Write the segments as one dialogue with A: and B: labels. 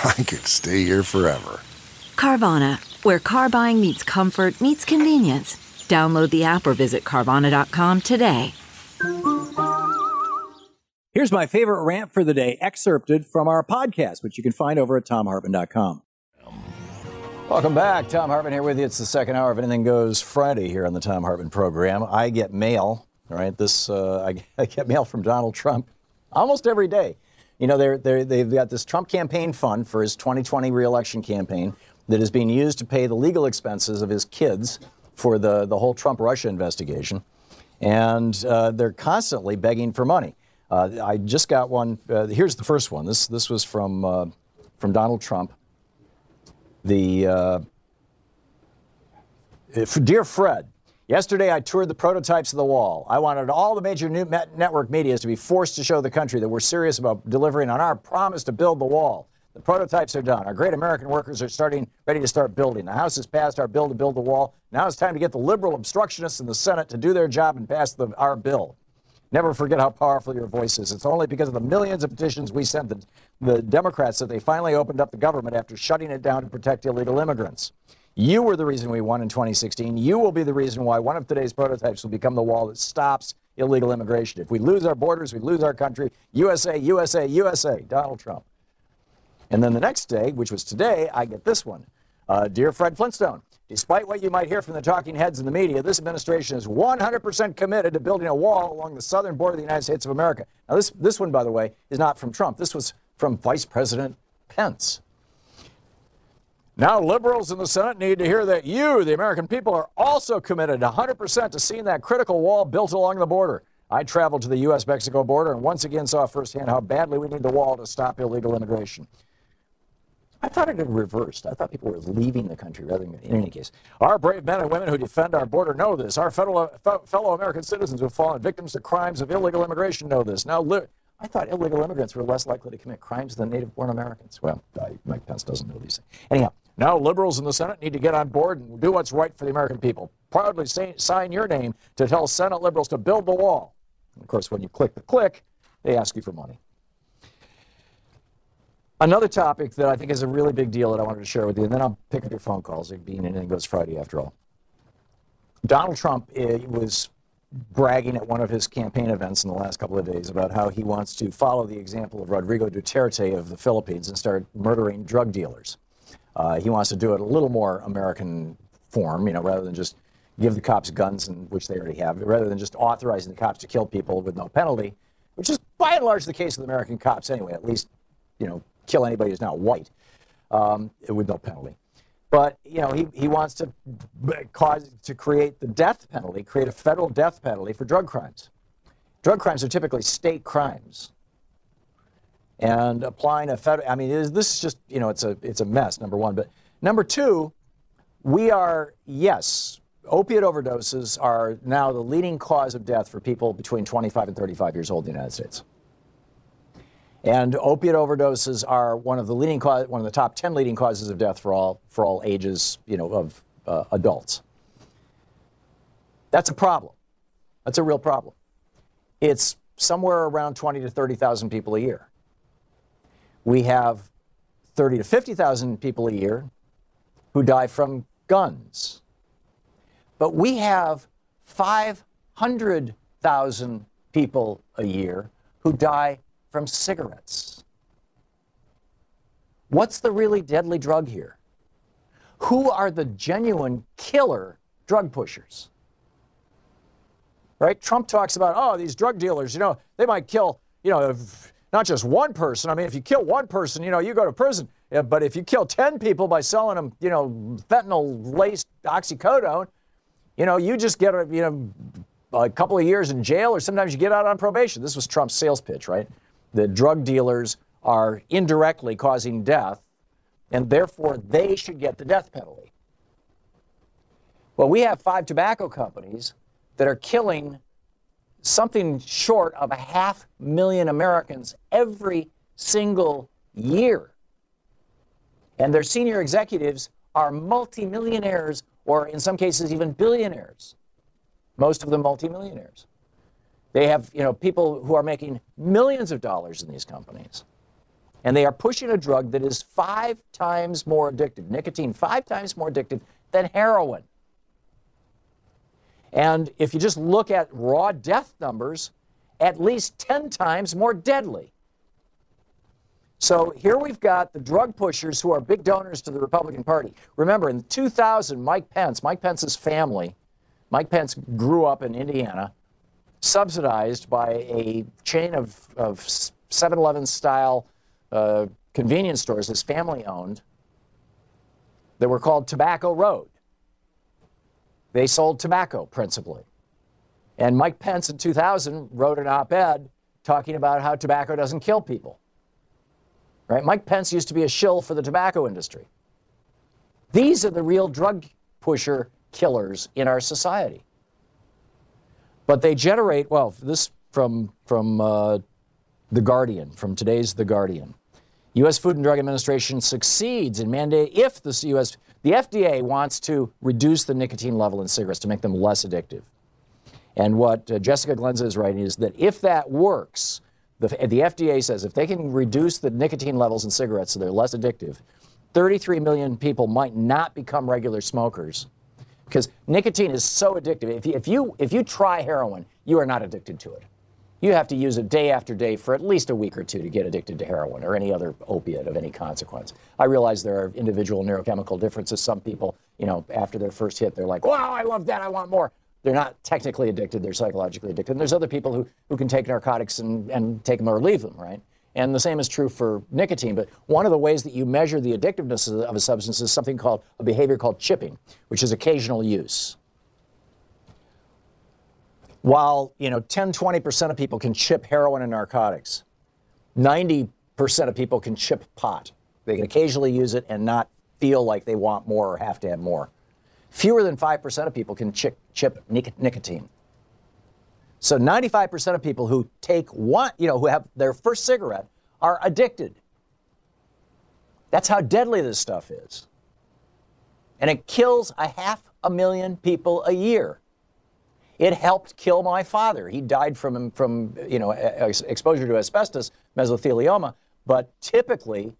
A: I could stay here forever.
B: Carvana, where car buying meets comfort, meets convenience. Download the app or visit Carvana.com today.
C: Here's my favorite rant for the day, excerpted from our podcast, which you can find over at thomhartmann.com. Welcome back. Thom Hartmann here with you. It's the second hour of Anything Goes Friday here on the Thom Hartmann program. I get mail, all right? This, uh, I, I get mail from Donald Trump almost every day. You know, they're, they're, they've got this Trump campaign fund for his 2020 reelection campaign that is being used to pay the legal expenses of his kids for the, the whole Trump Russia investigation. And uh, they're constantly begging for money. Uh, I just got one. Uh, here's the first one. This, this was from, uh, from Donald Trump. The uh, Dear Fred, Yesterday, I toured the prototypes of the wall. I wanted all the major network medias to be forced to show the country that we're serious about delivering on our promise to build the wall. The prototypes are done. Our great American workers are starting, ready to start building. The House has passed our bill to build the wall. Now it's time to get the liberal obstructionists in the Senate to do their job and pass the, our bill. Never forget how powerful your voice is. It's only because of the millions of petitions we sent the, the Democrats that they finally opened up the government after shutting it down to protect illegal immigrants. You were the reason we won in 2016. You will be the reason why one of today's prototypes will become the wall that stops illegal immigration. If we lose our borders, we lose our country. USA, USA, USA, Donald Trump. And then the next day, which was today, I get this one. Uh, Dear Fred Flintstone, despite what you might hear from the talking heads in the media, this administration is 100% committed to building a wall along the southern border of the United States of America. Now, this, this one, by the way, is not from Trump. This was from Vice President Pence. Now, liberals in the Senate need to hear that you, the American people, are also committed 100% to seeing that critical wall built along the border. I traveled to the U.S. Mexico border and once again saw firsthand how badly we need the wall to stop illegal immigration. I thought it had reversed. I thought people were leaving the country rather than, in any case. Our brave men and women who defend our border know this. Our fellow, fellow American citizens who have fallen victims to crimes of illegal immigration know this. Now, li- I thought illegal immigrants were less likely to commit crimes than native born Americans. Well, I, Mike Pence doesn't know these things. Anyhow, now, liberals in the Senate need to get on board and do what's right for the American people. Proudly say, sign your name to tell Senate liberals to build the wall. And of course, when you click the click, they ask you for money. Another topic that I think is a really big deal that I wanted to share with you, and then I'll pick up your phone calls, it being anything goes Friday after all. Donald Trump uh, was bragging at one of his campaign events in the last couple of days about how he wants to follow the example of Rodrigo Duterte of the Philippines and start murdering drug dealers. Uh, he wants to do it a little more American form, you know, rather than just give the cops guns, and, which they already have, rather than just authorizing the cops to kill people with no penalty, which is by and large the case with American cops anyway. At least, you know, kill anybody who's not white um, with no penalty. But you know, he, he wants to cause to create the death penalty, create a federal death penalty for drug crimes. Drug crimes are typically state crimes and applying a federal. I mean, this is just you know it's a it's a mess. Number one, but number two, we are yes, opiate overdoses are now the leading cause of death for people between 25 and 35 years old in the United States. And opiate overdoses are one of the leading cause, one of the top 10 leading causes of death for all for all ages, you know, of uh, adults. That's a problem. That's a real problem. It's somewhere around 20 to 30,000 people a year we have 30 to 50,000 people a year who die from guns. But we have 500,000 people a year who die from cigarettes. What's the really deadly drug here? Who are the genuine killer drug pushers? Right? Trump talks about, oh, these drug dealers, you know, they might kill, you know, not just one person. I mean, if you kill one person, you know, you go to prison. Yeah, but if you kill 10 people by selling them, you know, fentanyl laced oxycodone, you know, you just get a, you know, a couple of years in jail or sometimes you get out on probation. This was Trump's sales pitch, right? The drug dealers are indirectly causing death and therefore they should get the death penalty. Well, we have five tobacco companies that are killing something short of a half million Americans every single year. And their senior executives are multimillionaires or in some cases even billionaires. Most of them multimillionaires. They have, you know, people who are making millions of dollars in these companies. And they are pushing a drug that is five times more addictive, nicotine, five times more addictive than heroin. And if you just look at raw death numbers, at least 10 times more deadly. So here we've got the drug pushers who are big donors to the Republican Party. Remember, in 2000, Mike Pence, Mike Pence's family, Mike Pence grew up in Indiana, subsidized by a chain of, of 7 Eleven style uh, convenience stores his family owned that were called Tobacco Road. They sold tobacco principally. And Mike Pence in 2000 wrote an op ed talking about how tobacco doesn't kill people. Right? Mike Pence used to be a shill for the tobacco industry. These are the real drug pusher killers in our society. But they generate, well, this from, from uh, The Guardian, from today's The Guardian. U.S. Food and Drug Administration succeeds in mandate if the U.S. the FDA wants to reduce the nicotine level in cigarettes to make them less addictive. And what uh, Jessica Glenza is writing is that if that works, the, the FDA says if they can reduce the nicotine levels in cigarettes so they're less addictive, 33 million people might not become regular smokers because nicotine is so addictive. If you, if you, if you try heroin, you are not addicted to it you have to use it day after day for at least a week or two to get addicted to heroin or any other opiate of any consequence. I realize there are individual neurochemical differences. Some people, you know, after their first hit, they're like, wow, I love that, I want more. They're not technically addicted, they're psychologically addicted. And there's other people who, who can take narcotics and, and take them or leave them, right? And the same is true for nicotine. But one of the ways that you measure the addictiveness of a substance is something called a behavior called chipping, which is occasional use while you know 10 20% of people can chip heroin and narcotics 90% of people can chip pot. They can occasionally use it and not feel like they want more or have to have more. Fewer than 5% of people can chip, chip nic- nicotine. So 95% of people who take one you know who have their first cigarette are addicted. That's how deadly this stuff is. And it kills a half a million people a year it helped kill my father. He died from, from you know, exposure to asbestos, mesothelioma. But typically,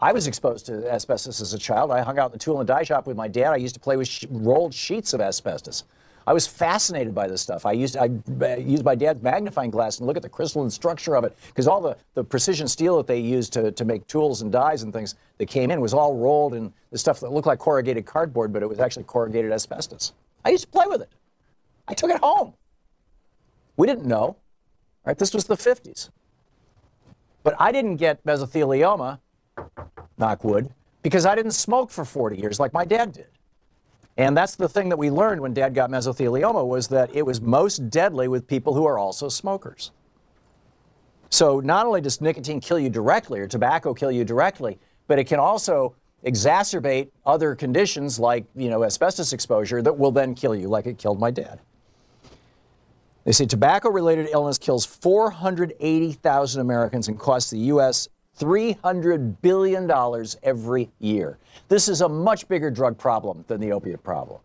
C: I was exposed to asbestos as a child. I hung out in the tool and die shop with my dad. I used to play with sh- rolled sheets of asbestos. I was fascinated by this stuff. I used I used my dad's magnifying glass and look at the crystalline structure of it because all the, the precision steel that they used to, to make tools and dies and things that came in was all rolled in the stuff that looked like corrugated cardboard, but it was actually corrugated asbestos. I used to play with it. I took it home. We didn't know. Right? This was the 50s. But I didn't get mesothelioma, knock wood, because I didn't smoke for 40 years like my dad did. And that's the thing that we learned when dad got mesothelioma was that it was most deadly with people who are also smokers. So not only does nicotine kill you directly or tobacco kill you directly, but it can also exacerbate other conditions like, you know, asbestos exposure that will then kill you like it killed my dad. They say tobacco related illness kills 480,000 Americans and costs the U.S. $300 billion every year. This is a much bigger drug problem than the opiate problem.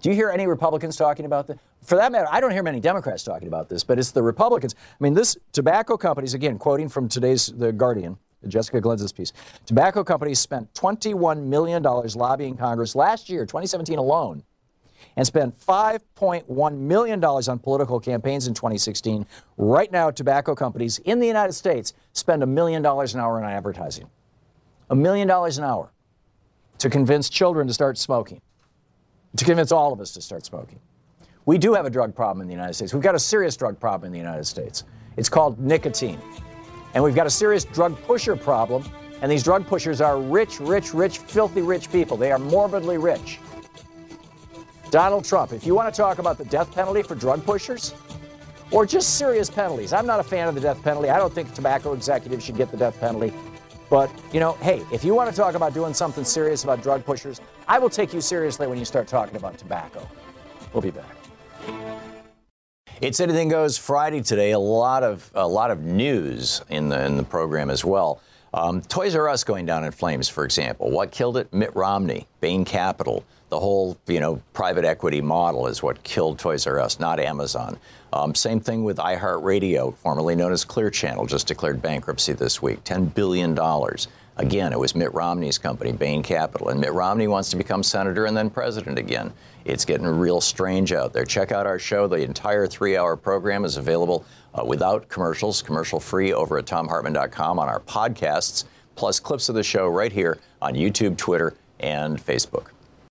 C: Do you hear any Republicans talking about this? For that matter, I don't hear many Democrats talking about this, but it's the Republicans. I mean, this tobacco companies, again, quoting from today's The Guardian, Jessica Glenza's piece, tobacco companies spent $21 million lobbying Congress last year, 2017 alone, and spent $5.1 million on political campaigns in 2016. Right now, tobacco companies in the United States spend a million dollars an hour on advertising. A million dollars an hour to convince children to start smoking, to convince all of us to start smoking. We do have a drug problem in the United States. We've got a serious drug problem in the United States. It's called nicotine. And we've got a serious drug pusher problem. And these drug pushers are rich, rich, rich, filthy rich people. They are morbidly rich. Donald Trump, if you want to talk about the death penalty for drug pushers, or just serious penalties. I'm not a fan of the death penalty. I don't think tobacco executives should get the death penalty. But, you know, hey, if you want to talk about doing something serious about drug pushers, I will take you seriously when you start talking about tobacco. We'll be back. It's Anything Goes Friday today. A lot of a lot of news in the in the program as well. Um, Toys R Us going down in flames, for example. What killed it? Mitt Romney, Bain Capital. The whole, you know, private equity model is what killed Toys R Us, not Amazon. Um, same thing with iHeartRadio, formerly known as Clear Channel, just declared bankruptcy this week. $10 billion. Again, it was Mitt Romney's company, Bain Capital. And Mitt Romney wants to become senator and then president again. It's getting real strange out there. Check out our show. The entire three hour program is available uh, without commercials, commercial free over at thomhartmann.com on our podcasts, plus clips of the show right here on YouTube, Twitter, and Facebook.